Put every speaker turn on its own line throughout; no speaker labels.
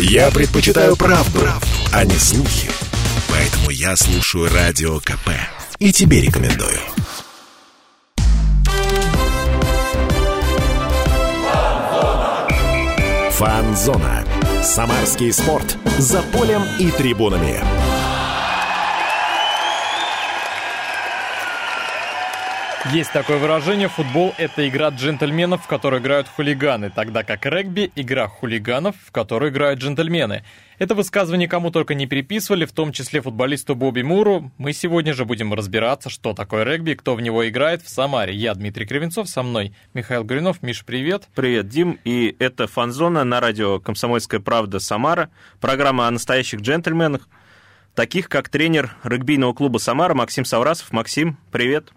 Я предпочитаю правду, правду, а не слухи. Поэтому я слушаю Радио КП. И тебе рекомендую. Фанзона. Самарский спорт. За полем и трибунами.
Есть такое выражение, футбол – это игра джентльменов, в которой играют хулиганы, тогда как регби – игра хулиганов, в которой играют джентльмены. Это высказывание кому только не переписывали, в том числе футболисту Бобби Муру. Мы сегодня же будем разбираться, что такое регби, кто в него играет в Самаре. Я Дмитрий Кривенцов, со мной Михаил Гуринов. Миш, привет.
Привет, Дим. И это «Фанзона» на радио «Комсомольская правда» Самара. Программа о настоящих джентльменах, таких как тренер регбийного клуба «Самара» Максим Саврасов. Максим, привет.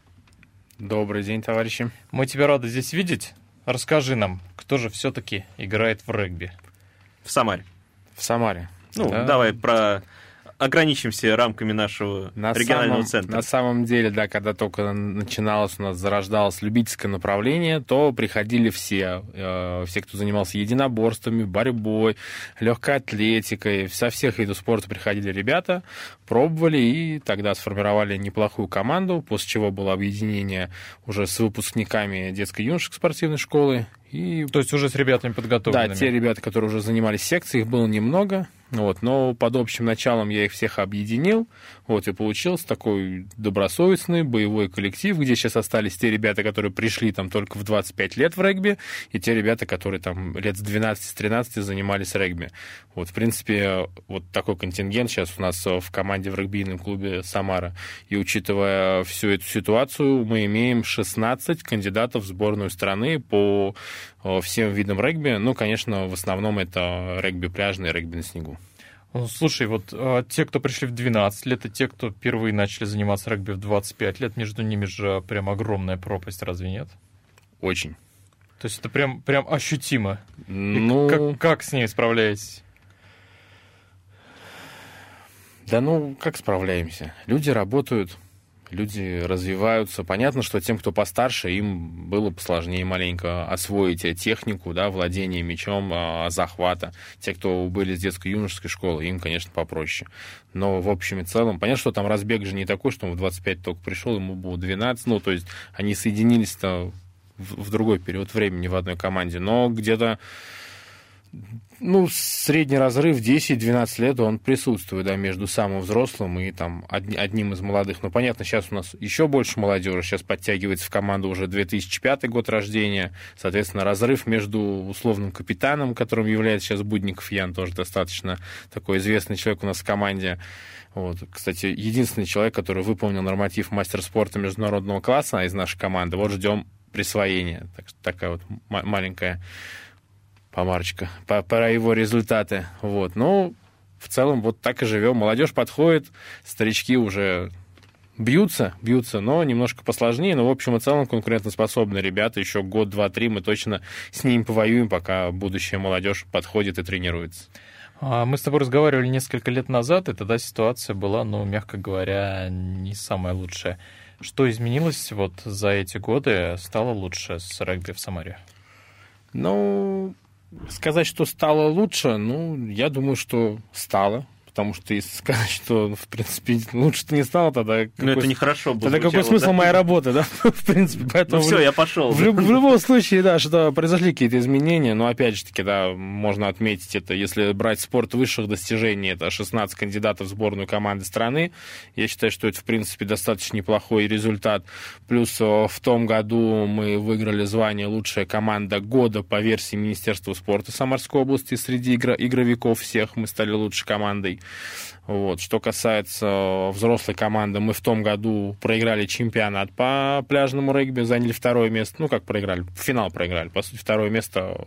Добрый день, товарищи.
Мы тебя рады здесь видеть. Расскажи нам, кто же все-таки играет в регби?
В Самаре.
В Самаре.
Ну, да. давай про ограничимся рамками нашего на регионального
самом,
центра.
На самом деле, да, когда только начиналось у нас, зарождалось любительское направление, то приходили все, э, все, кто занимался единоборствами, борьбой, легкой атлетикой, со всех видов спорта приходили ребята, пробовали и тогда сформировали неплохую команду, после чего было объединение уже с выпускниками детско-юношеской спортивной школы.
И... То есть уже с ребятами подготовленными?
Да, те ребята, которые уже занимались секцией, их было немного, вот, но под общим началом я их всех объединил, вот, и получился такой добросовестный боевой коллектив, где сейчас остались те ребята, которые пришли там только в 25 лет в регби, и те ребята, которые там лет с 12-13 занимались регби. Вот, в принципе, вот такой контингент сейчас у нас в команде в регбийном клубе «Самара». И учитывая всю эту ситуацию, мы имеем 16 кандидатов в сборную страны по всем видам регби. Ну, конечно, в основном это регби пляжный, регби на снегу.
Ну, слушай, вот а, те, кто пришли в 12 лет, и те, кто впервые начали заниматься регби в 25 лет, между ними же прям огромная пропасть, разве нет?
Очень.
То есть это прям, прям ощутимо. Ну... как, как с ней справляетесь?
Да ну, как справляемся? Люди работают люди развиваются. Понятно, что тем, кто постарше, им было посложнее маленько освоить технику, да, владение мечом, а, захвата. Те, кто были с детской юношеской школы, им, конечно, попроще. Но в общем и целом, понятно, что там разбег же не такой, что он в 25 только пришел, ему было 12, ну, то есть они соединились-то в другой период времени в одной команде, но где-то ну, средний разрыв 10-12 лет он присутствует, да, между самым взрослым и там одним из молодых. Но понятно, сейчас у нас еще больше молодежи, сейчас подтягивается в команду уже 2005 год рождения. Соответственно, разрыв между условным капитаном, которым является сейчас Будников Ян, тоже достаточно такой известный человек у нас в команде. Вот. Кстати, единственный человек, который выполнил норматив мастер спорта международного класса из нашей команды. Вот ждем присвоения. Так, такая вот маленькая помарочка, по, про его результаты. Вот. Ну, в целом, вот так и живем. Молодежь подходит, старички уже бьются, бьются, но немножко посложнее. Но, в общем и целом, конкурентоспособные ребята. Еще год, два, три мы точно с ними повоюем, пока будущая молодежь подходит и тренируется.
А, мы с тобой разговаривали несколько лет назад, и тогда ситуация была, ну, мягко говоря, не самая лучшая. Что изменилось вот за эти годы? Стало лучше с регби в Самаре?
Ну, Сказать, что стало лучше, ну, я думаю, что стало потому что если сказать, что, в принципе, лучше-то не стало, тогда...
Ну, какой... это нехорошо
было. Тогда какой смысл да? моей работы, да, в принципе,
поэтому... Ну, все, я пошел.
В, в, в любом случае, да, что произошли какие-то изменения, но, опять же таки, да, можно отметить это, если брать спорт высших достижений, это 16 кандидатов в сборную команды страны, я считаю, что это, в принципе, достаточно неплохой результат. Плюс э, в том году мы выиграли звание «Лучшая команда года» по версии Министерства спорта Самарской области среди игр... игровиков всех, мы стали лучшей командой. Вот. Что касается взрослой команды, мы в том году проиграли чемпионат по пляжному регби, заняли второе место. Ну, как проиграли? Финал проиграли. По сути, второе место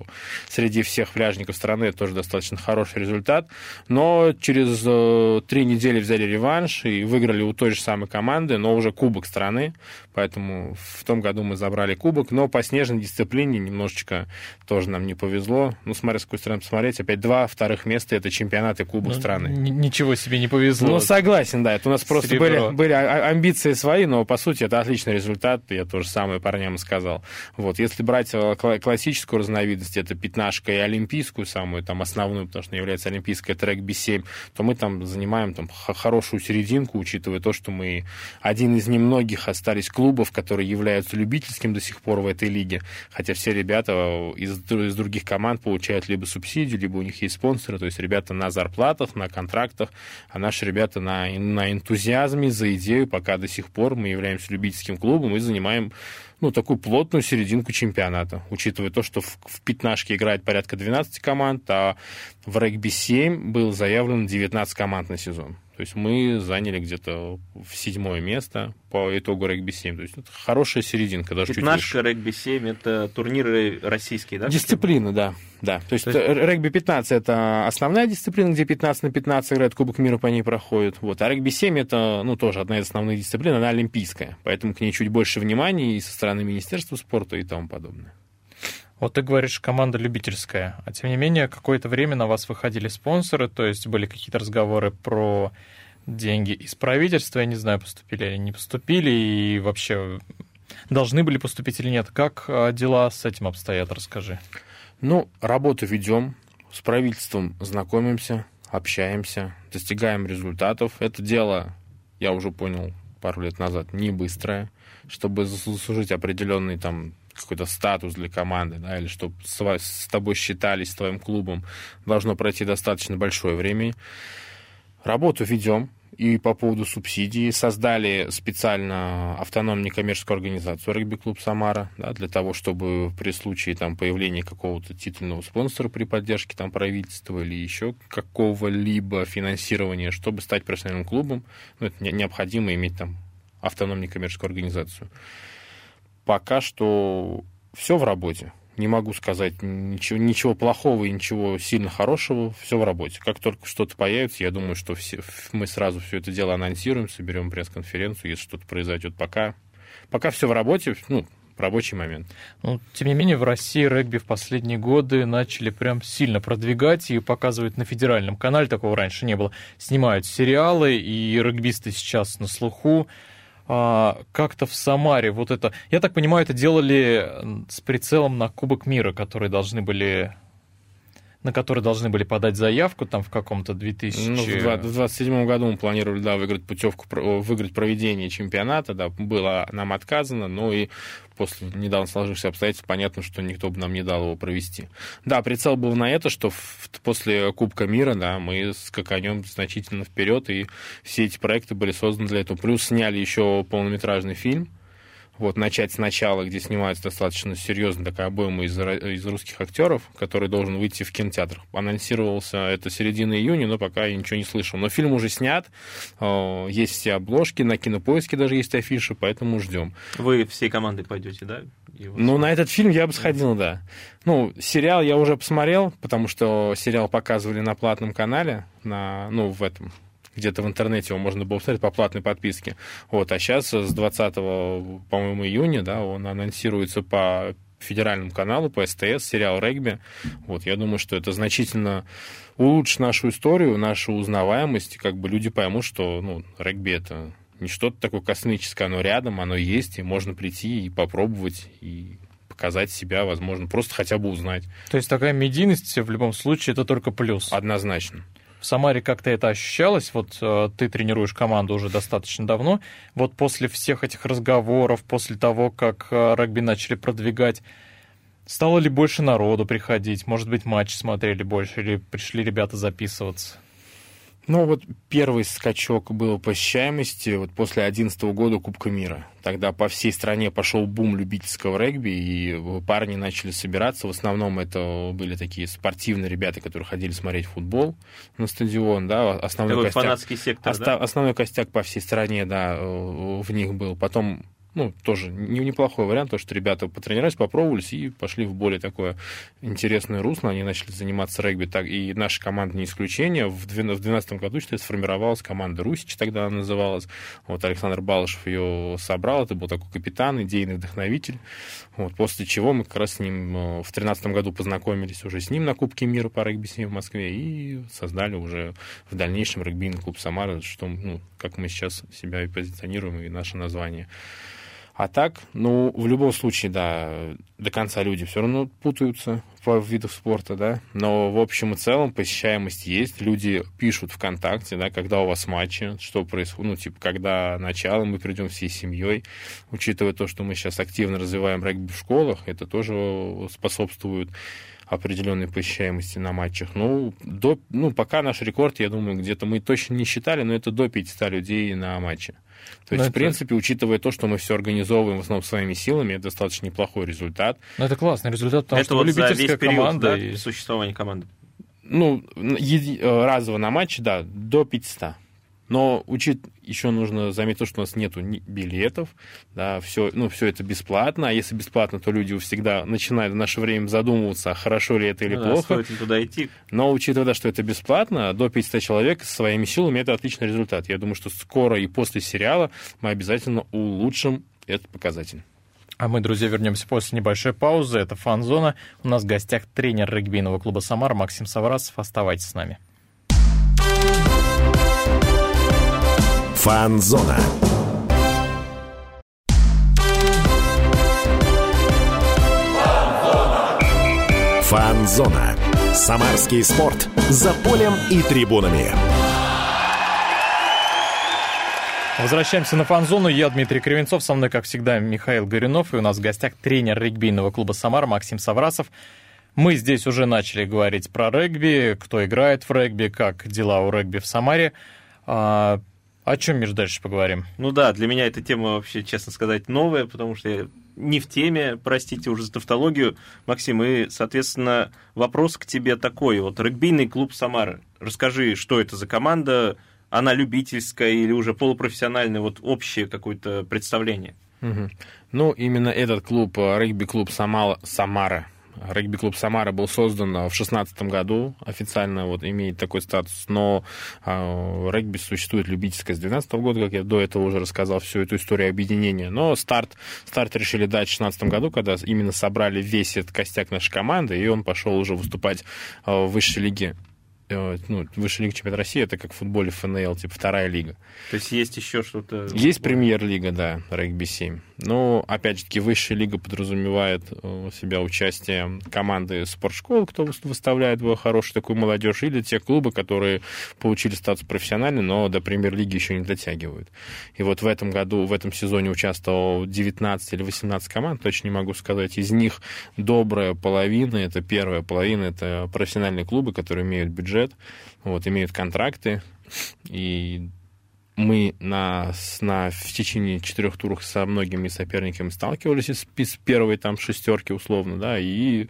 среди всех пляжников страны. Это тоже достаточно хороший результат. Но через э, три недели взяли реванш и выиграли у той же самой команды, но уже кубок страны. Поэтому в том году мы забрали кубок. Но по снежной дисциплине немножечко тоже нам не повезло. Ну, смотря с какой стороны посмотреть. Опять два вторых места — это чемпионат и кубок ну, страны
ничего себе не повезло.
Ну, согласен, да. Это у нас просто были, были амбиции свои, но, по сути, это отличный результат. Я тоже самое парням сказал. Вот. Если брать э, классическую разновидность, это пятнашка и олимпийскую самую, там, основную, потому что является олимпийская, это регби-7, то мы там занимаем там хорошую серединку, учитывая то, что мы один из немногих остались клубов, которые являются любительским до сих пор в этой лиге. Хотя все ребята из, из других команд получают либо субсидию, либо у них есть спонсоры, то есть ребята на зарплатах, на контрактах, а наши ребята на, на энтузиазме за идею, пока до сих пор мы являемся любительским клубом и занимаем ну, такую плотную серединку чемпионата, учитывая то, что в, в пятнашке играет порядка 12 команд, а в регби 7 было заявлено 19 команд на сезон. То есть мы заняли где-то в седьмое место по итогу регби-7. То есть это хорошая серединка, даже
Пятнашка, регби-7 – это турниры российские, да?
Дисциплины, да. да. То есть, То есть... регби-15 – это основная дисциплина, где 15 на 15 играет, Кубок мира по ней проходит. Вот. А регби-7 – это ну, тоже одна из основных дисциплин, она олимпийская. Поэтому к ней чуть больше внимания и со стороны Министерства спорта и тому подобное.
Вот ты говоришь, команда любительская, а тем не менее, какое-то время на вас выходили спонсоры, то есть были какие-то разговоры про деньги из правительства, я не знаю, поступили или не поступили, и вообще должны были поступить или нет. Как а, дела с этим обстоят, расскажи.
Ну, работу ведем, с правительством знакомимся, общаемся, достигаем результатов. Это дело, я уже понял пару лет назад, не быстрое. Чтобы заслужить определенный там какой-то статус для команды, да, или чтобы с тобой считались, с твоим клубом, должно пройти достаточно большое время. Работу ведем, и по поводу субсидий создали специально автономную коммерческую организацию регби-клуб «Самара», да, для того, чтобы при случае там, появления какого-то титульного спонсора при поддержке там, правительства или еще какого-либо финансирования, чтобы стать профессиональным клубом, ну, это необходимо иметь там автономную коммерческую организацию пока что все в работе. Не могу сказать ничего, ничего плохого и ничего сильно хорошего. Все в работе. Как только что-то появится, я думаю, что все, мы сразу все это дело анонсируем, соберем пресс-конференцию, если что-то произойдет. Пока, пока все в работе, ну, рабочий момент.
Ну, тем не менее, в России регби в последние годы начали прям сильно продвигать и показывать на федеральном канале, такого раньше не было. Снимают сериалы, и регбисты сейчас на слуху как-то в Самаре вот это... Я так понимаю, это делали с прицелом на Кубок мира, которые должны были на который должны были подать заявку там в каком-то 2000... Ну, в
2027 году мы планировали, да, выиграть путевку, выиграть проведение чемпионата, да, было нам отказано, но и после недавно сложившихся обстоятельств понятно, что никто бы нам не дал его провести. Да, прицел был на это, что в, после Кубка мира, да, мы скаканем значительно вперед, и все эти проекты были созданы для этого. Плюс сняли еще полнометражный фильм, вот, начать сначала, где снимается достаточно серьезно такая обойма из, из русских актеров, который должен выйти в кинотеатр. Анонсировался это середина июня, но пока я ничего не слышал. Но фильм уже снят, э, есть все обложки, на кинопоиске даже есть афиши, поэтому ждем.
Вы всей командой пойдете, да?
Ну, на этот фильм я бы сходил, да. Ну, сериал я уже посмотрел, потому что сериал показывали на платном канале, на, ну, в этом, где-то в интернете его можно было посмотреть по платной подписке. Вот, а сейчас с 20, по-моему, июня, да, он анонсируется по федеральному каналу, по СТС, сериал «Регби». Вот, я думаю, что это значительно улучшит нашу историю, нашу узнаваемость, и как бы люди поймут, что, ну, регби — это не что-то такое космическое, оно рядом, оно есть, и можно прийти и попробовать, и показать себя, возможно, просто хотя бы узнать.
То есть такая медийность в любом случае это только плюс?
Однозначно
в Самаре как-то это ощущалось? Вот э, ты тренируешь команду уже достаточно давно. Вот после всех этих разговоров, после того, как э, регби начали продвигать, стало ли больше народу приходить? Может быть, матч смотрели больше или пришли ребята записываться?
Ну, вот первый скачок был посещаемости вот после 2011 года Кубка мира. Тогда по всей стране пошел бум любительского регби, и парни начали собираться. В основном это были такие спортивные ребята, которые ходили смотреть футбол на стадион. Да,
основной Такой костяк, фанатский сектор,
оста, да? Основной костяк по всей стране, да, в них был. Потом ну, тоже неплохой вариант, то, что ребята потренировались, попробовались и пошли в более такое интересное русло. Они начали заниматься регби, так, и наша команда не исключение. В 2012 году, считаю, сформировалась команда Русич, тогда она называлась. Вот Александр Балышев ее собрал, это был такой капитан, идейный вдохновитель. Вот, после чего мы как раз с ним э, в 2013 году познакомились уже с ним на Кубке мира по регби-7 в Москве и создали уже в дальнейшем регбийный клуб «Самара», что, ну, как мы сейчас себя и позиционируем, и наше название. А так, ну, в любом случае, да, до конца люди все равно путаются по видах спорта, да, но в общем и целом посещаемость есть, люди пишут ВКонтакте, да, когда у вас матчи, что происходит, ну, типа, когда начало, мы придем всей семьей, учитывая то, что мы сейчас активно развиваем регби в школах, это тоже способствует определенной посещаемости на матчах. Ну, до, ну, пока наш рекорд, я думаю, где-то мы точно не считали, но это до 500 людей на матче. То есть, это... в принципе, учитывая то, что мы все организовываем в основном своими силами, это достаточно неплохой результат.
Ну, это классный результат, потому
это
что
вот
любительская
за весь период,
команда.
да,
и...
существования команды.
Ну, еди... разово на матче, да, до 500. Но учит, еще нужно заметить, что у нас нету билетов, да, все, ну, все это бесплатно, а если бесплатно, то люди всегда начинают в наше время задумываться, а хорошо ли это или
Ну да,
плохо.
стоит ли туда идти.
Но учитывая, да, что это бесплатно, до 500 человек своими силами это отличный результат. Я думаю, что скоро и после сериала мы обязательно улучшим этот показатель.
А мы, друзья, вернемся после небольшой паузы. Это фан-зона. У нас в гостях тренер регбийного клуба «Самар» Максим Саврасов. Оставайтесь с нами.
Фанзона. Фанзона. Самарский спорт. За полем и трибунами.
Возвращаемся на фан-зону. Я Дмитрий Кривенцов, со мной, как всегда, Михаил Горюнов, и у нас в гостях тренер регбийного клуба «Самар» Максим Саврасов. Мы здесь уже начали говорить про регби, кто играет в регби, как дела у регби в Самаре. О чем, Миш, дальше поговорим?
Ну да, для меня эта тема вообще, честно сказать, новая, потому что я не в теме, простите уже за тавтологию, Максим, и, соответственно, вопрос к тебе такой. Вот регбийный клуб «Самара». Расскажи, что это за команда, она любительская или уже полупрофессиональная, вот общее какое-то представление.
Мгм. Ну, именно этот клуб, э, регби-клуб Самара, регби-клуб Самара был создан э, в 2016 году, официально вот имеет такой статус, но э, регби существует любительское с 2012 года, как я до этого уже рассказал всю эту историю объединения. Но старт, старт решили дать в 2016 году, когда именно собрали весь этот костяк нашей команды, и он пошел уже выступать э, в высшей лиге ну, высшая лига чемпионата России, это как в футболе ФНЛ, типа вторая лига.
То есть есть еще что-то...
Есть премьер-лига, да, регби-7. Но, опять же таки, высшая лига подразумевает э, у себя участие команды спортшкол, кто выс- выставляет хорошую такую молодежь, или те клубы, которые получили статус профессиональный, но до премьер-лиги еще не дотягивают. И вот в этом году, в этом сезоне участвовало 19 или 18 команд, точно не могу сказать. Из них добрая половина, это первая половина, это профессиональные клубы, которые имеют бюджет, вот, имеют контракты, и мы на, на, в течение четырех туров со многими соперниками сталкивались из, из первой там шестерки условно, да, и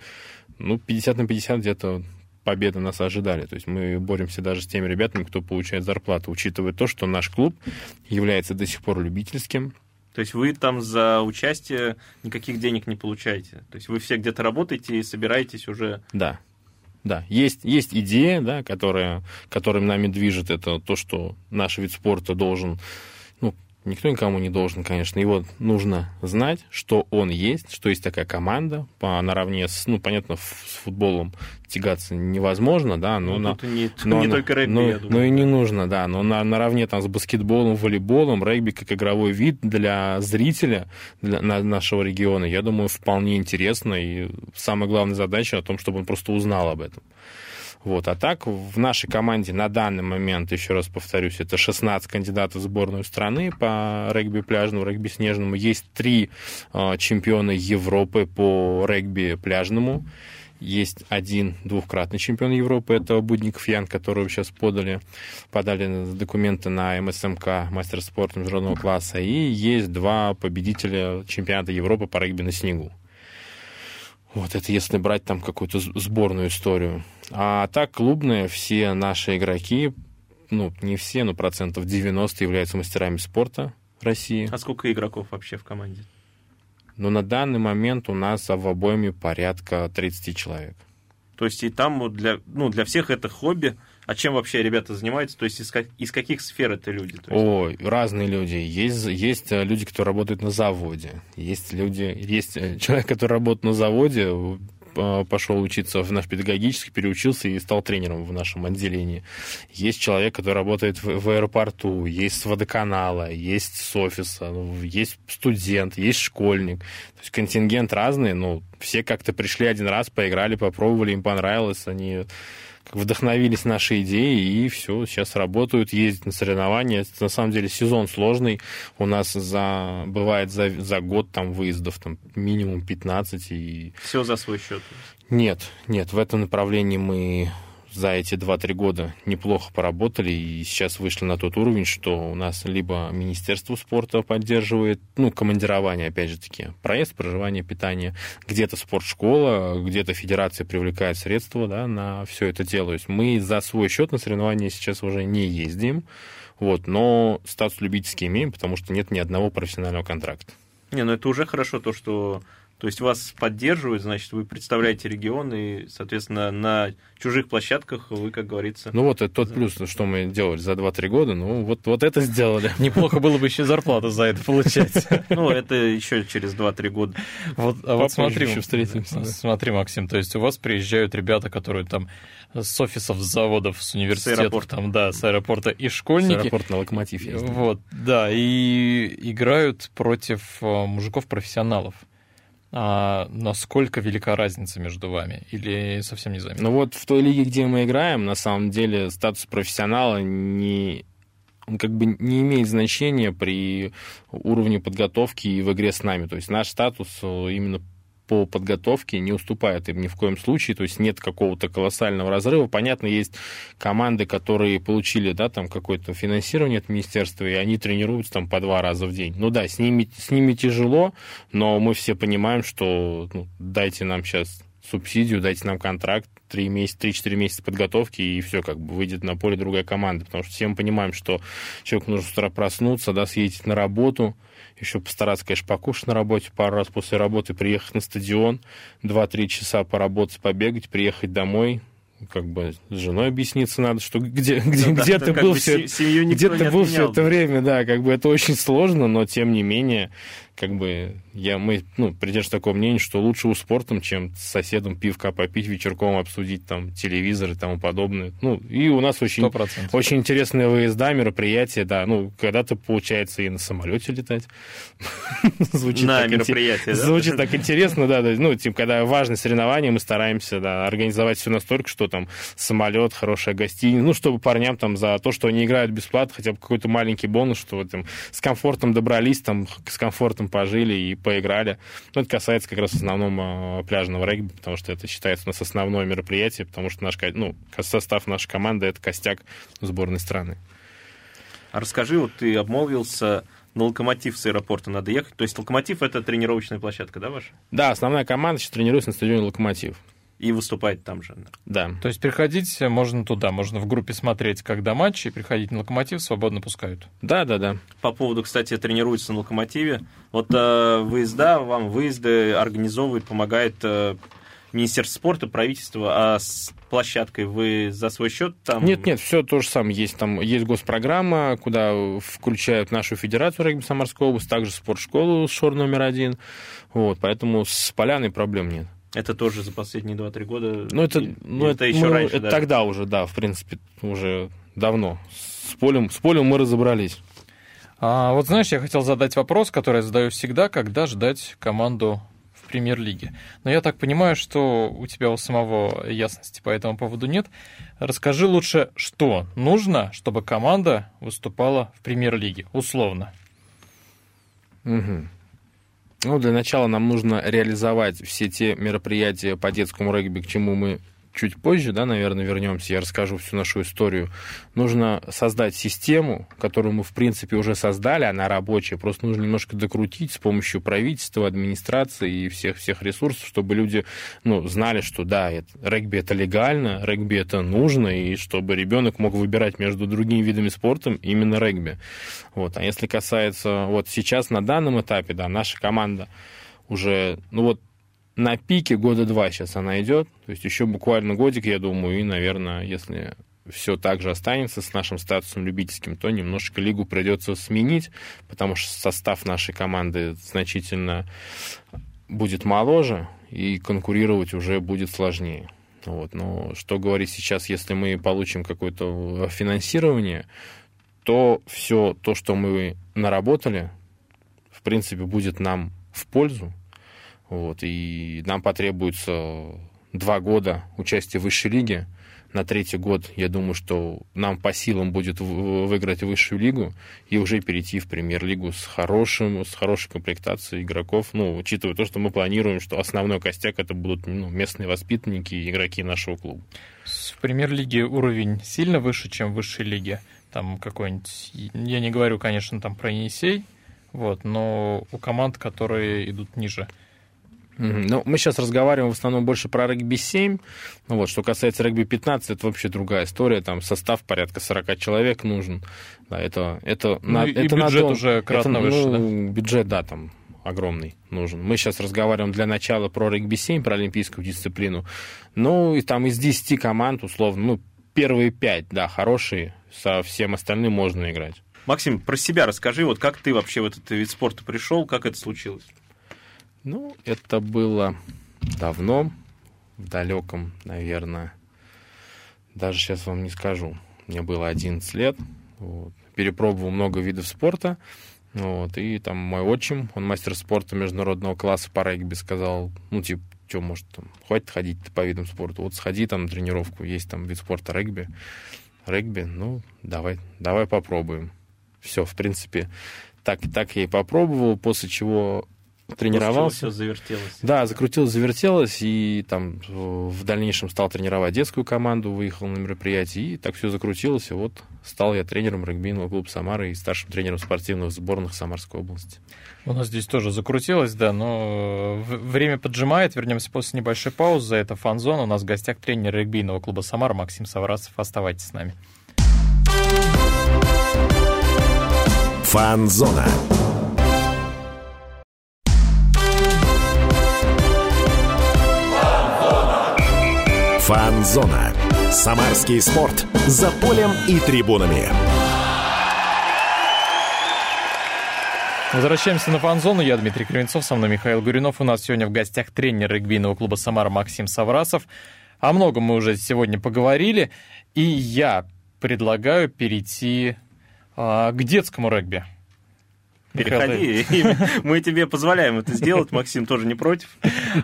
ну, 50 на 50 где-то победы нас ожидали. То есть мы боремся даже с теми ребятами, кто получает зарплату, учитывая то, что наш клуб является до сих пор любительским.
То есть вы там за участие никаких денег не получаете? То есть вы все где-то работаете и собираетесь уже...
Да. Да, есть, есть идея, да, которая, которым нами движет, это то, что наш вид спорта должен, никто никому не должен, конечно, его нужно знать, что он есть, что есть такая команда, по, наравне с, ну, понятно, с футболом тягаться невозможно, да, но,
Ну,
на,
не,
но
не
на-
только регби,
но-
я
но
думаю.
и не нужно, да. Но на, наравне там, с баскетболом, волейболом, регби как игровой вид для зрителя для на- нашего региона, я думаю, вполне интересно. И самая главная задача о том, чтобы он просто узнал об этом. Вот. А так в нашей команде на данный момент, еще раз повторюсь, это 16 кандидатов в сборную страны по регби пляжному, регби снежному. Есть три э, чемпиона Европы по регби пляжному. Есть один двухкратный чемпион Европы, это Будников Ян, которого сейчас подали, подали документы на МСМК, мастер спорта международного класса. И есть два победителя чемпионата Европы по регби на снегу. Вот это если брать там какую-то сборную историю. А так клубные все наши игроки, ну, не все, но процентов 90 являются мастерами спорта. России.
А сколько игроков вообще в команде?
Но на данный момент у нас в обойме порядка 30 человек.
То есть и там вот для, ну, для всех это хобби. А чем вообще ребята занимаются? То есть из, как, из каких сфер это люди? Есть...
Ой, разные люди. Есть, есть э, люди, которые работают на заводе. Есть люди, есть э, человек, который работает на заводе, э, пошел учиться в наш педагогический, переучился и стал тренером в нашем отделении. Есть человек, который работает в, в аэропорту, есть с водоканала, есть с офиса, ну, есть студент, есть школьник. То есть контингент разный, но все как-то пришли один раз, поиграли, попробовали, им понравилось, они вдохновились нашей идеей и все, сейчас работают, ездят на соревнования. На самом деле сезон сложный. У нас за, бывает за, за год там выездов там, минимум 15. И...
Все за свой счет?
Нет, нет, в этом направлении мы за эти 2-3 года неплохо поработали и сейчас вышли на тот уровень, что у нас либо Министерство спорта поддерживает, ну, командирование, опять же таки, проезд, проживание, питание, где-то спортшкола, где-то федерация привлекает средства, да, на все это дело. То есть мы за свой счет на соревнования сейчас уже не ездим, вот, но статус любительский имеем, потому что нет ни одного профессионального контракта.
Не, ну это уже хорошо, то, что то есть вас поддерживают, значит, вы представляете регион, и, соответственно, на чужих площадках вы, как говорится...
Ну вот это тот плюс, что мы делали за 2-3 года, ну вот, вот это сделали.
Неплохо было бы еще зарплату за это получать.
Ну, это еще через 2-3 года.
Вот, а вот смотри, еще встретимся. Смотри, Максим, то есть у вас приезжают ребята, которые там с офисов, с заводов, с университетов, там, да, с аэропорта и школьники. С
аэропорта на локомотив ездят.
Вот, да, и играют против э, мужиков-профессионалов а насколько велика разница между вами? Или совсем не заметно?
Ну вот в той лиге, где мы играем, на самом деле статус профессионала не он как бы не имеет значения при уровне подготовки и в игре с нами. То есть наш статус э, именно по подготовке не уступает им ни в коем случае, то есть нет какого-то колоссального разрыва. Понятно, есть команды, которые получили, да, там какое-то финансирование от министерства, и они тренируются там по два раза в день. Ну да, с ними, с ними тяжело, но мы все понимаем, что ну, дайте нам сейчас субсидию, дайте нам контракт, 3 месяца, 3-4 месяца подготовки, и все, как бы выйдет на поле другая команда. Потому что все мы понимаем, что человеку нужно с утра проснуться, да, съездить на работу, еще постараться, конечно, покушать на работе пару раз после работы, приехать на стадион, 2-3 часа поработать, побегать, приехать домой, как бы с женой объясниться надо, что где, где, ну, где да, ты был все, где ты был все это время, да, как бы это очень сложно, но тем не менее как бы я, мы ну, придерживаемся такого мнения, что лучше у спортом, чем с соседом пивка попить, вечерком обсудить там телевизор и тому подобное. Ну, и у нас очень, 100%. очень интересные выезда, мероприятия, да. Ну, когда-то получается и на самолете летать.
Звучит на мероприятие,
да? Звучит так интересно, да. Ну, типа, когда важные соревнования, мы стараемся, да, организовать все настолько, что там самолет, хорошая гостиница, ну, чтобы парням там за то, что они играют бесплатно, хотя бы какой-то маленький бонус, что там с комфортом добрались, там с комфортом этом пожили и поиграли. Но это касается как раз в основном а, пляжного регби, потому что это считается у нас основное мероприятие, потому что наш, ну, состав нашей команды — это костяк сборной страны.
А расскажи, вот ты обмолвился, на локомотив с аэропорта надо ехать. То есть локомотив это тренировочная площадка, да, ваша?
Да, основная команда сейчас тренируется на стадионе локомотив
и выступать там же.
Да.
То есть приходить можно туда, можно в группе смотреть, когда матчи, и приходить на локомотив, свободно пускают.
Да, да, да.
По поводу, кстати, тренируются на локомотиве. Вот э, выезда, вам выезды организовывает, помогает э, Министерство спорта, правительство, а с площадкой вы за свой счет там?
Нет, нет, все то же самое. Есть там есть госпрограмма, куда включают нашу федерацию регби Самарской области, также спортшколу ШОР номер один. Вот, поэтому с поляной проблем нет.
Это тоже за последние 2-3 года?
Ну, это, ну, это, это еще мы, раньше, Это даже. тогда уже, да, в принципе, уже давно. С полем, с полем мы разобрались.
А, вот знаешь, я хотел задать вопрос, который я задаю всегда, когда ждать команду в премьер-лиге. Но я так понимаю, что у тебя у самого ясности по этому поводу нет. Расскажи лучше, что нужно, чтобы команда выступала в премьер-лиге, условно.
Угу. Ну, для начала нам нужно реализовать все те мероприятия по детскому регби, к чему мы чуть позже, да, наверное, вернемся, я расскажу всю нашу историю. Нужно создать систему, которую мы, в принципе, уже создали, она рабочая, просто нужно немножко докрутить с помощью правительства, администрации и всех-всех ресурсов, чтобы люди, ну, знали, что да, это, регби это легально, регби это нужно, и чтобы ребенок мог выбирать между другими видами спорта именно регби. Вот. А если касается вот сейчас на данном этапе, да, наша команда уже, ну вот на пике года два сейчас она идет. То есть еще буквально годик, я думаю, и, наверное, если все так же останется с нашим статусом любительским, то немножко лигу придется сменить, потому что состав нашей команды значительно будет моложе, и конкурировать уже будет сложнее. Вот. Но что говорить сейчас, если мы получим какое-то финансирование, то все то, что мы наработали, в принципе, будет нам в пользу, вот, и нам потребуется два года участия в высшей лиге. На третий год, я думаю, что нам по силам будет выиграть высшую лигу и уже перейти в премьер-лигу с, хорошим, с хорошей комплектацией игроков. Ну, учитывая то, что мы планируем, что основной костяк это будут ну, местные воспитанники и игроки нашего клуба.
В премьер-лиге уровень сильно выше, чем в высшей лиге. Там какой-нибудь... Я не говорю, конечно, там про Енисей, вот, но у команд, которые идут ниже –
ну, мы сейчас разговариваем в основном больше про регби-7. Ну, вот, что касается регби-15, это вообще другая история. Там состав порядка 40 человек нужен. Да, это, это,
ну, на, и это бюджет надо, уже кратно это, выше,
ну, да? Бюджет, да, там огромный нужен. Мы сейчас разговариваем для начала про регби-7, про олимпийскую дисциплину. Ну, и там из 10 команд, условно, ну, первые 5, да, хорошие, со всем остальным можно играть.
Максим, про себя расскажи, вот как ты вообще в этот вид спорта пришел, как это случилось?
Ну, это было давно, в далеком, наверное. Даже сейчас вам не скажу. Мне было 11 лет. Вот. Перепробовал много видов спорта. Вот. И там мой отчим, он мастер спорта международного класса по регби, сказал, ну, типа, что, может, там, хватит ходить по видам спорта. Вот сходи там на тренировку, есть там вид спорта регби. Регби, ну, давай, давай попробуем. Все, в принципе, так, так я и попробовал, после чего тренировался.
Все завертелось.
Да, закрутилось, завертелось, и там в дальнейшем стал тренировать детскую команду, выехал на мероприятие, и так все закрутилось, и вот стал я тренером регбийного клуба «Самара» и старшим тренером спортивных сборных Самарской области.
У нас здесь тоже закрутилось, да, но время поджимает, вернемся после небольшой паузы, это фан-зона, у нас в гостях тренер регбийного клуба «Самара» Максим Саврасов, оставайтесь с нами.
Фан-зона. Фан-зона. Самарский спорт. За полем и трибунами.
Возвращаемся на фан-зону. Я Дмитрий Кривенцов, со мной Михаил Гуринов. У нас сегодня в гостях тренер регбийного клуба «Самара» Максим Саврасов. О многом мы уже сегодня поговорили. И я предлагаю перейти а, к детскому регби.
Переходи, мы тебе позволяем это сделать, Максим тоже не против.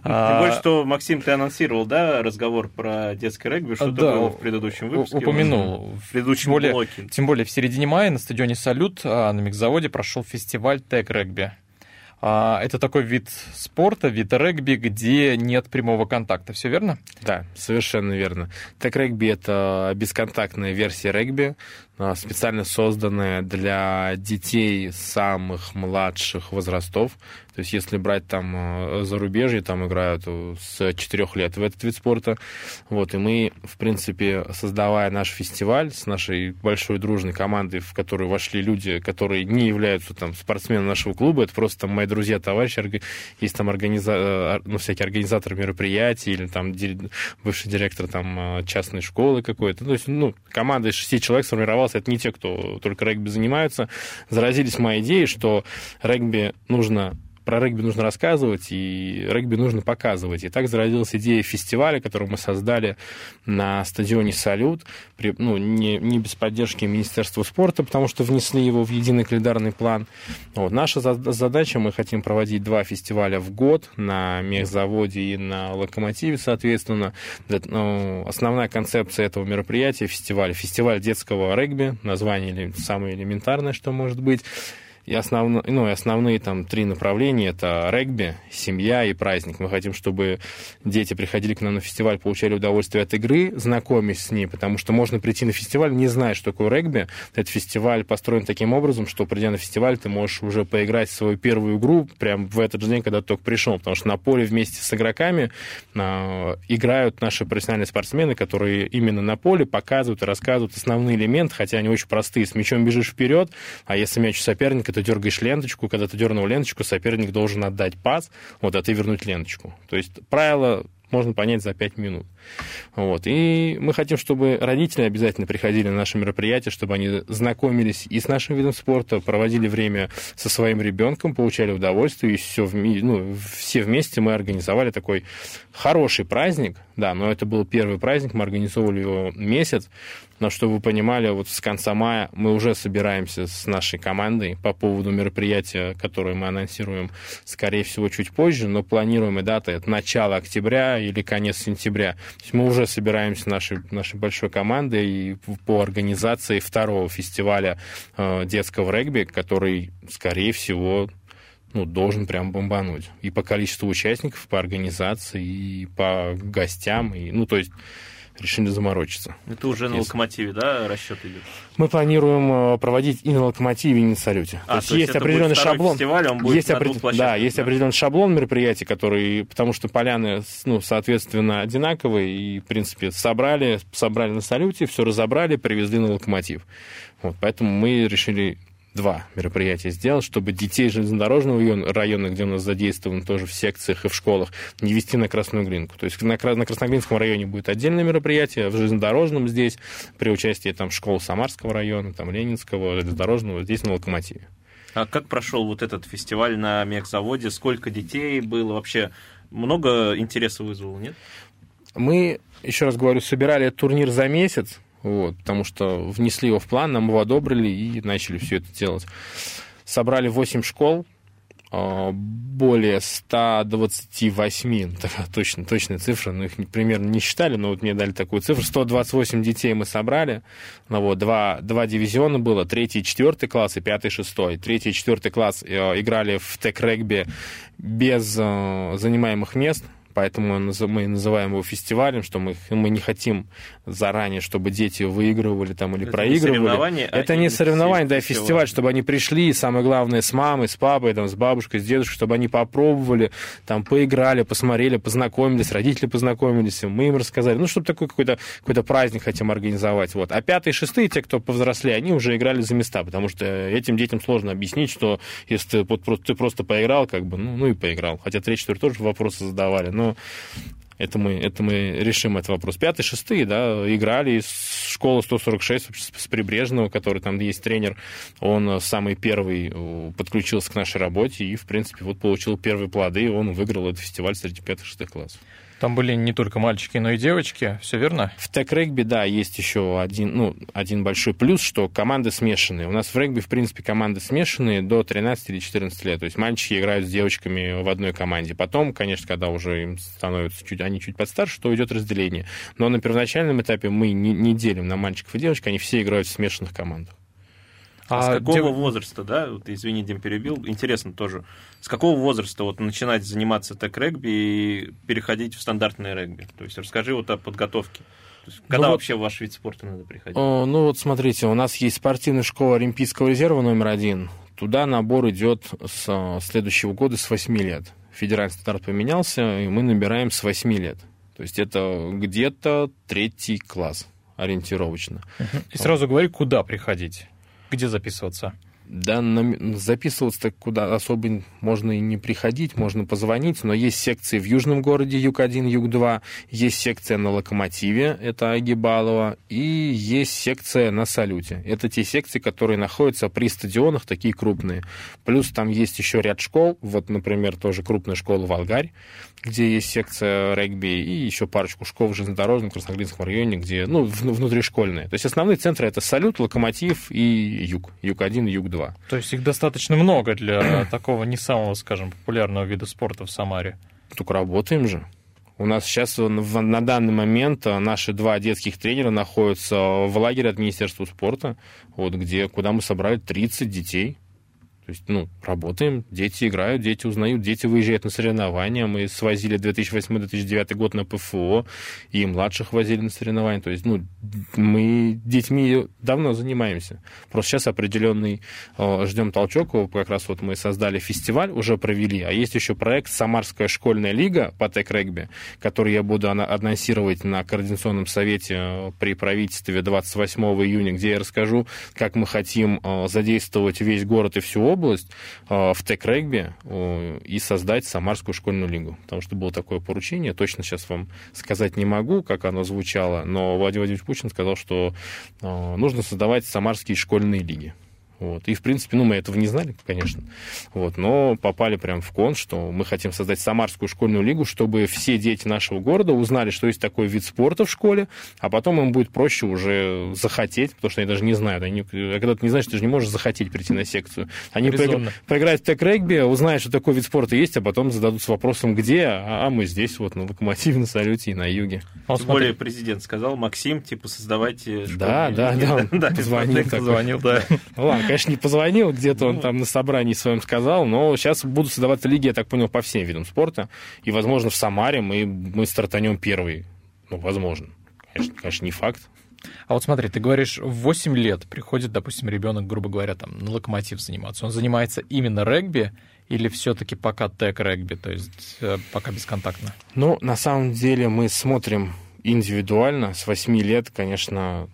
А, Тем более, что, Максим, ты анонсировал, да, разговор про детский регби, что-то да, было в предыдущем выпуске.
Упомянул.
В предыдущем блоке.
Тем более, в середине мая на стадионе «Салют» а, на микзаводе прошел фестиваль «Тег-регби». А, это такой вид спорта, вид регби, где нет прямого контакта. Все верно?
Да, совершенно верно. Так регби это бесконтактная версия регби, специально созданная для детей самых младших возрастов. То есть, если брать там э, зарубежье, там играют с 4 лет в этот вид спорта. Вот, и мы, в принципе, создавая наш фестиваль с нашей большой дружной командой, в которую вошли люди, которые не являются там спортсменами нашего клуба, это просто там мои друзья, товарищи, есть там организа... Э, ну, всякие организаторы мероприятий или там бывший директор там частной школы какой-то. То есть, ну, команда из шести человек сформировалась, это не те, кто только регби занимаются, заразились моей идеей, что регби нужно про регби нужно рассказывать, и регби нужно показывать. И так зародилась идея фестиваля, который мы создали на стадионе «Салют», при, ну, не, не без поддержки Министерства спорта, потому что внесли его в единый календарный план. Вот. Наша задача, мы хотим проводить два фестиваля в год на мехзаводе и на локомотиве, соответственно. Ну, основная концепция этого мероприятия, фестиваля, фестиваль детского регби, название самое элементарное, что может быть, И, основно, ну, и основные там три направления — это регби, семья и праздник. Мы хотим, чтобы дети приходили к нам на фестиваль, получали удовольствие от игры, знакомясь с ней, потому что можно прийти на фестиваль, не зная, что такое регби. Этот фестиваль построен таким образом, что, придя на фестиваль, ты можешь уже поиграть в свою первую игру прямо в этот же день, когда ты только пришел, потому что на поле вместе с игроками э, играют наши профессиональные спортсмены, которые именно на поле показывают и рассказывают основные элементы, хотя они очень простые. С мячом бежишь вперед, а если мяч у соперника, ты дергаешь ленточку, когда ты дернул ленточку, соперник должен отдать пас, вот, а ты вернуть ленточку. То есть правило можно понять за 5 минут. Вот. И мы хотим, чтобы родители обязательно приходили на наши мероприятия, чтобы они знакомились и с нашим видом спорта, проводили время со своим ребенком, получали удовольствие, и все, ну, все вместе мы организовали такой хороший праздник, да, но это был первый праздник, мы организовывали его месяц, но чтобы вы понимали, вот с конца мая мы уже собираемся с нашей командой по поводу мероприятия, которое мы анонсируем, скорее всего, чуть позже, но планируемая дата — это начало октября или конец сентября. То есть мы уже собираемся нашей, нашей большой командой и по организации второго фестиваля э, детского регби, который, скорее всего, ну, должен прям бомбануть. И по количеству участников, по организации, и по гостям. И, ну, то есть решили заморочиться.
Это уже на локомотиве, да, расчет идет?
Мы планируем э, проводить и на локомотиве, и на салюте.
А, то есть, то есть есть определенный шаблон. Фестиваль, он будет
есть опред... Да, есть да? определенный шаблон мероприятий, который, потому что поляны, ну, соответственно, одинаковые, и, в принципе, собрали, собрали на салюте, все разобрали, привезли на локомотив. Вот, поэтому мы решили два мероприятия сделать, чтобы детей железнодорожного района, где у нас задействованы тоже в секциях и в школах, не вести на Красную Глинку. То есть на, на Красноглинском районе будет отдельное мероприятие, в железнодорожном здесь, при участии там, школ Самарского района, там, Ленинского, железнодорожного, здесь на Локомотиве.
А как прошел вот этот фестиваль на мехзаводе? Сколько детей было? Вообще много интереса вызвало, нет?
Мы, еще раз говорю, собирали турнир за месяц, вот, потому что внесли его в план, нам его одобрили и начали все это делать. Собрали 8 школ, а, более 128, точно, точная цифра, но их примерно не считали, но вот мне дали такую цифру, 128 детей мы собрали, ну, вот, два, два дивизиона было, третий и четвертый класс и пятый и шестой. Третий и четвертый класс э, играли в тек-регби без э, занимаемых мест, поэтому мы называем его фестивалем, что мы, мы не хотим заранее, чтобы дети выигрывали там или это проигрывали. Не это а не соревнование, да, фестиваль, фестиваль, чтобы они пришли, и самое главное, с мамой, с папой, там, с бабушкой, с дедушкой, чтобы они попробовали, там, поиграли, посмотрели, познакомились, родители познакомились, мы им рассказали. Ну, чтобы такой какой-то какой праздник хотим организовать. Вот. А пятые, шестые, те, кто повзрослее, они уже играли за места, потому что этим детям сложно объяснить, что если ты, вот, ты просто поиграл, как бы, ну, ну и поиграл. Хотя третий, четвертый тоже вопросы задавали, но это мы, это мы решим этот вопрос. Пятый, шестые, да, играли из школы 146 с Прибрежного, который там есть тренер, он самый первый э, подключился к нашей работе и, в принципе, вот получил первые плоды, он выиграл этот фестиваль среди пятых-шестых классов.
Там были не только мальчики, но и девочки, все верно?
В тег-регби, да, есть еще один, ну, один большой плюс, что команды смешанные. У нас в регби, в принципе, команды смешанные до 13 или 14 лет. То есть мальчики играют с девочками в одной команде. Потом, конечно, когда уже им становятся чуть, они чуть подстарше, то идет разделение. Но на первоначальном этапе мы не, не делим на мальчиков и девочек, они все играют в смешанных командах.
А, с какого дев... возраста, да, вот, извини, Дим, перебил, интересно тоже, с какого возраста вот начинать заниматься так-регби и переходить в стандартное регби? То есть расскажи вот о подготовке. Когда ну, вообще в ваш вид спорта надо приходить?
О, ну вот смотрите, у нас есть спортивная школа Олимпийского резерва номер один. Туда набор идет с следующего года с 8 лет. Федеральный стандарт поменялся, и мы набираем с 8 лет. То есть это где-то третий класс ориентировочно.
И сразу говори, куда приходить. Где записываться?
Да, записываться куда особо можно и не приходить, можно позвонить, но есть секции в Южном городе Юг-1, Юг-2, есть секция на Локомотиве, это Агибалова, и есть секция на Салюте. Это те секции, которые находятся при стадионах, такие крупные. Плюс там есть еще ряд школ, вот, например, тоже крупная школа Волгарь, где есть секция регби, и еще парочку школ в железнодорожном Красногринском районе, где, ну, внутришкольные. То есть основные центры это Салют, Локомотив и Юг, Юг-1, Юг-2 два.
То есть их достаточно много для такого не самого, скажем, популярного вида спорта в Самаре.
Только работаем же. У нас сейчас на данный момент а, наши два детских тренера находятся в лагере от Министерства спорта, вот, где, куда мы собрали 30 детей. То есть, ну, работаем, дети играют, дети узнают, дети выезжают на соревнования. Мы свозили 2008-2009 год на ПФО, и младших возили на соревнования. То есть, ну, мы детьми давно занимаемся. Просто сейчас определенный э, ждем толчок. Как раз вот мы создали фестиваль, уже провели, а есть еще проект «Самарская школьная лига» по тег-регби, который я буду анонсировать на Координационном совете э, при правительстве 28 июня, где я расскажу, как мы хотим э, задействовать весь город и всю область в тег-регби и создать Самарскую школьную лигу. Потому что было такое поручение, точно сейчас вам сказать не могу, как оно звучало, но Владимир Владимирович Путин сказал, что нужно создавать самарские школьные лиги. Вот. И, в принципе, ну, мы этого не знали, конечно. Вот. Но попали прям в кон, что мы хотим создать Самарскую школьную лигу, чтобы все дети нашего города узнали, что есть такой вид спорта в школе, а потом им будет проще уже захотеть, потому что они даже не знают. Они, а когда ты не знаешь, ты же не можешь захотеть прийти на секцию. Они Резонно. поиграют в тег-регби, узнают, что такой вид спорта есть, а потом зададутся вопросом, где, а, а мы здесь, вот, на Локомотиве, на Салюте и на юге.
А Тем более президент сказал, Максим, типа, создавайте
Да, да, да,
да, позвонил, позвонил, да.
Ладно, конечно, не позвонил, где-то он ну. там на собрании своем сказал, но сейчас будут создаваться лиги, я так понял, по всем видам спорта, и, возможно, в Самаре мы, мы стартанем первый. Ну, возможно. Конечно, конечно, не факт.
А вот смотри, ты говоришь, в 8 лет приходит, допустим, ребенок, грубо говоря, там, на локомотив заниматься. Он занимается именно регби или все-таки пока тег регби, то есть э, пока бесконтактно?
Ну, на самом деле мы смотрим индивидуально. С 8 лет, конечно,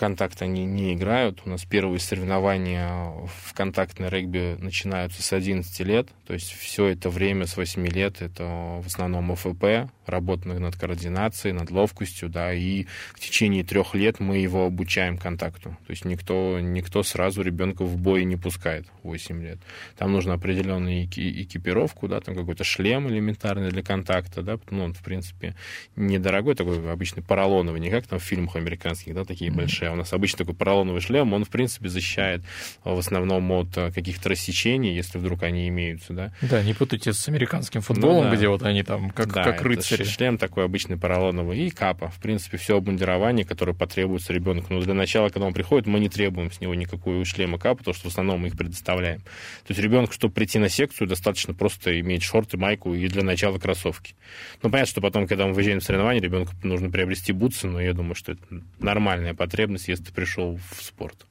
контакт они не играют. У нас первые соревнования в контактной регби начинаются с 11 лет. То есть все это время с 8 лет это в основном ОФП, работа над координацией, над ловкостью, да, и в течение трех лет мы его обучаем контакту. То есть никто, никто сразу ребенка в бой не пускает 8 лет. Там нужно определенную экипировку, да, там какой-то шлем элементарный для контакта, да, ну, он, в принципе, недорогой, такой обычный поролоновый, не как там в фильмах американских, да, такие mm-hmm. большие, у нас обычно такой поролоновый шлем, он, в принципе, защищает в основном от э, каких-то рассечений, если вдруг они имеются, да.
Да, не путайте с американским футболом, ну, да. где вот они там как,
да,
как рыцари.
шлем такой обычный поролоновый и капа. В принципе, все обмундирование, которое потребуется ребенку. Но для начала, когда он приходит, мы не требуем с него никакой шлема капа, потому что в основном мы их предоставляем. То есть ребенку, чтобы прийти на секцию, достаточно просто иметь шорты, майку и для начала кроссовки. Ну, понятно, что потом, когда мы выезжаем в соревнования, ребенку нужно приобрести бутсы, но я думаю, что это нормальная потребность, если ты пришел в спорт.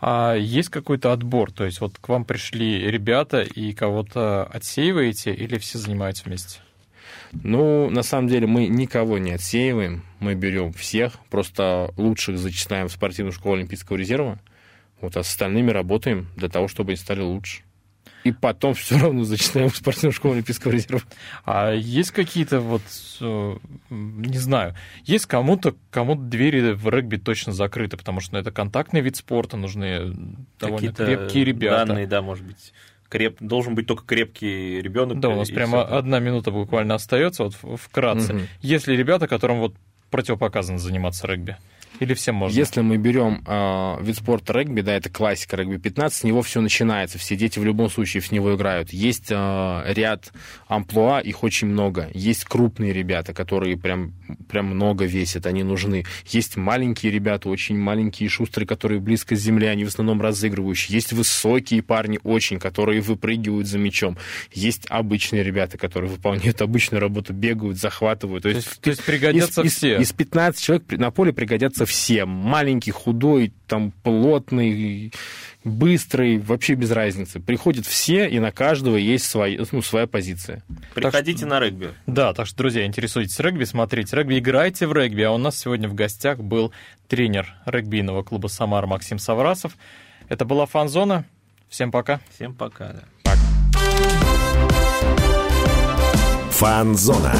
А есть какой-то отбор? То есть вот к вам пришли ребята и кого-то отсеиваете или все занимаются вместе?
Ну, на самом деле мы никого не отсеиваем, мы берем всех, просто лучших зачисляем в спортивную школу Олимпийского резерва, вот, а с остальными работаем для того, чтобы они стали лучше и потом все равно зачитаем в спортивную школу Олимпийского резерва.
А есть какие-то вот, э, не знаю, есть кому-то, кому двери в регби точно закрыты, потому что ну, это контактный вид спорта, нужны довольно крепкие ребята.
Данные, да, может быть креп... должен быть только крепкий ребенок.
Да, у нас прямо все. одна минута буквально остается, вот вкратце. Угу. Если ребята, которым вот противопоказано заниматься регби? Или всем можно?
Если мы берем э, вид спорта регби, да, это классика регби 15, с него все начинается, все дети в любом случае в него играют. Есть э, ряд амплуа, их очень много. Есть крупные ребята, которые прям, прям много весят, они нужны. Есть маленькие ребята, очень маленькие шустрые, которые близко с земли, они в основном разыгрывающие. Есть высокие парни очень, которые выпрыгивают за мячом. Есть обычные ребята, которые выполняют обычную работу, бегают, захватывают.
То, то есть, то есть пригодятся
из,
все?
Из, из 15 человек на поле пригодятся нравится всем. Маленький, худой, там, плотный, быстрый, вообще без разницы. Приходят все, и на каждого есть свои, ну, своя позиция.
Приходите так, на регби.
Да, так что, друзья, интересуйтесь регби, смотрите регби, играйте в регби. А у нас сегодня в гостях был тренер регбийного клуба «Самар» Максим Саврасов. Это была «Фан-зона». Всем пока.
Всем пока, да.
Пока. «Фан-зона».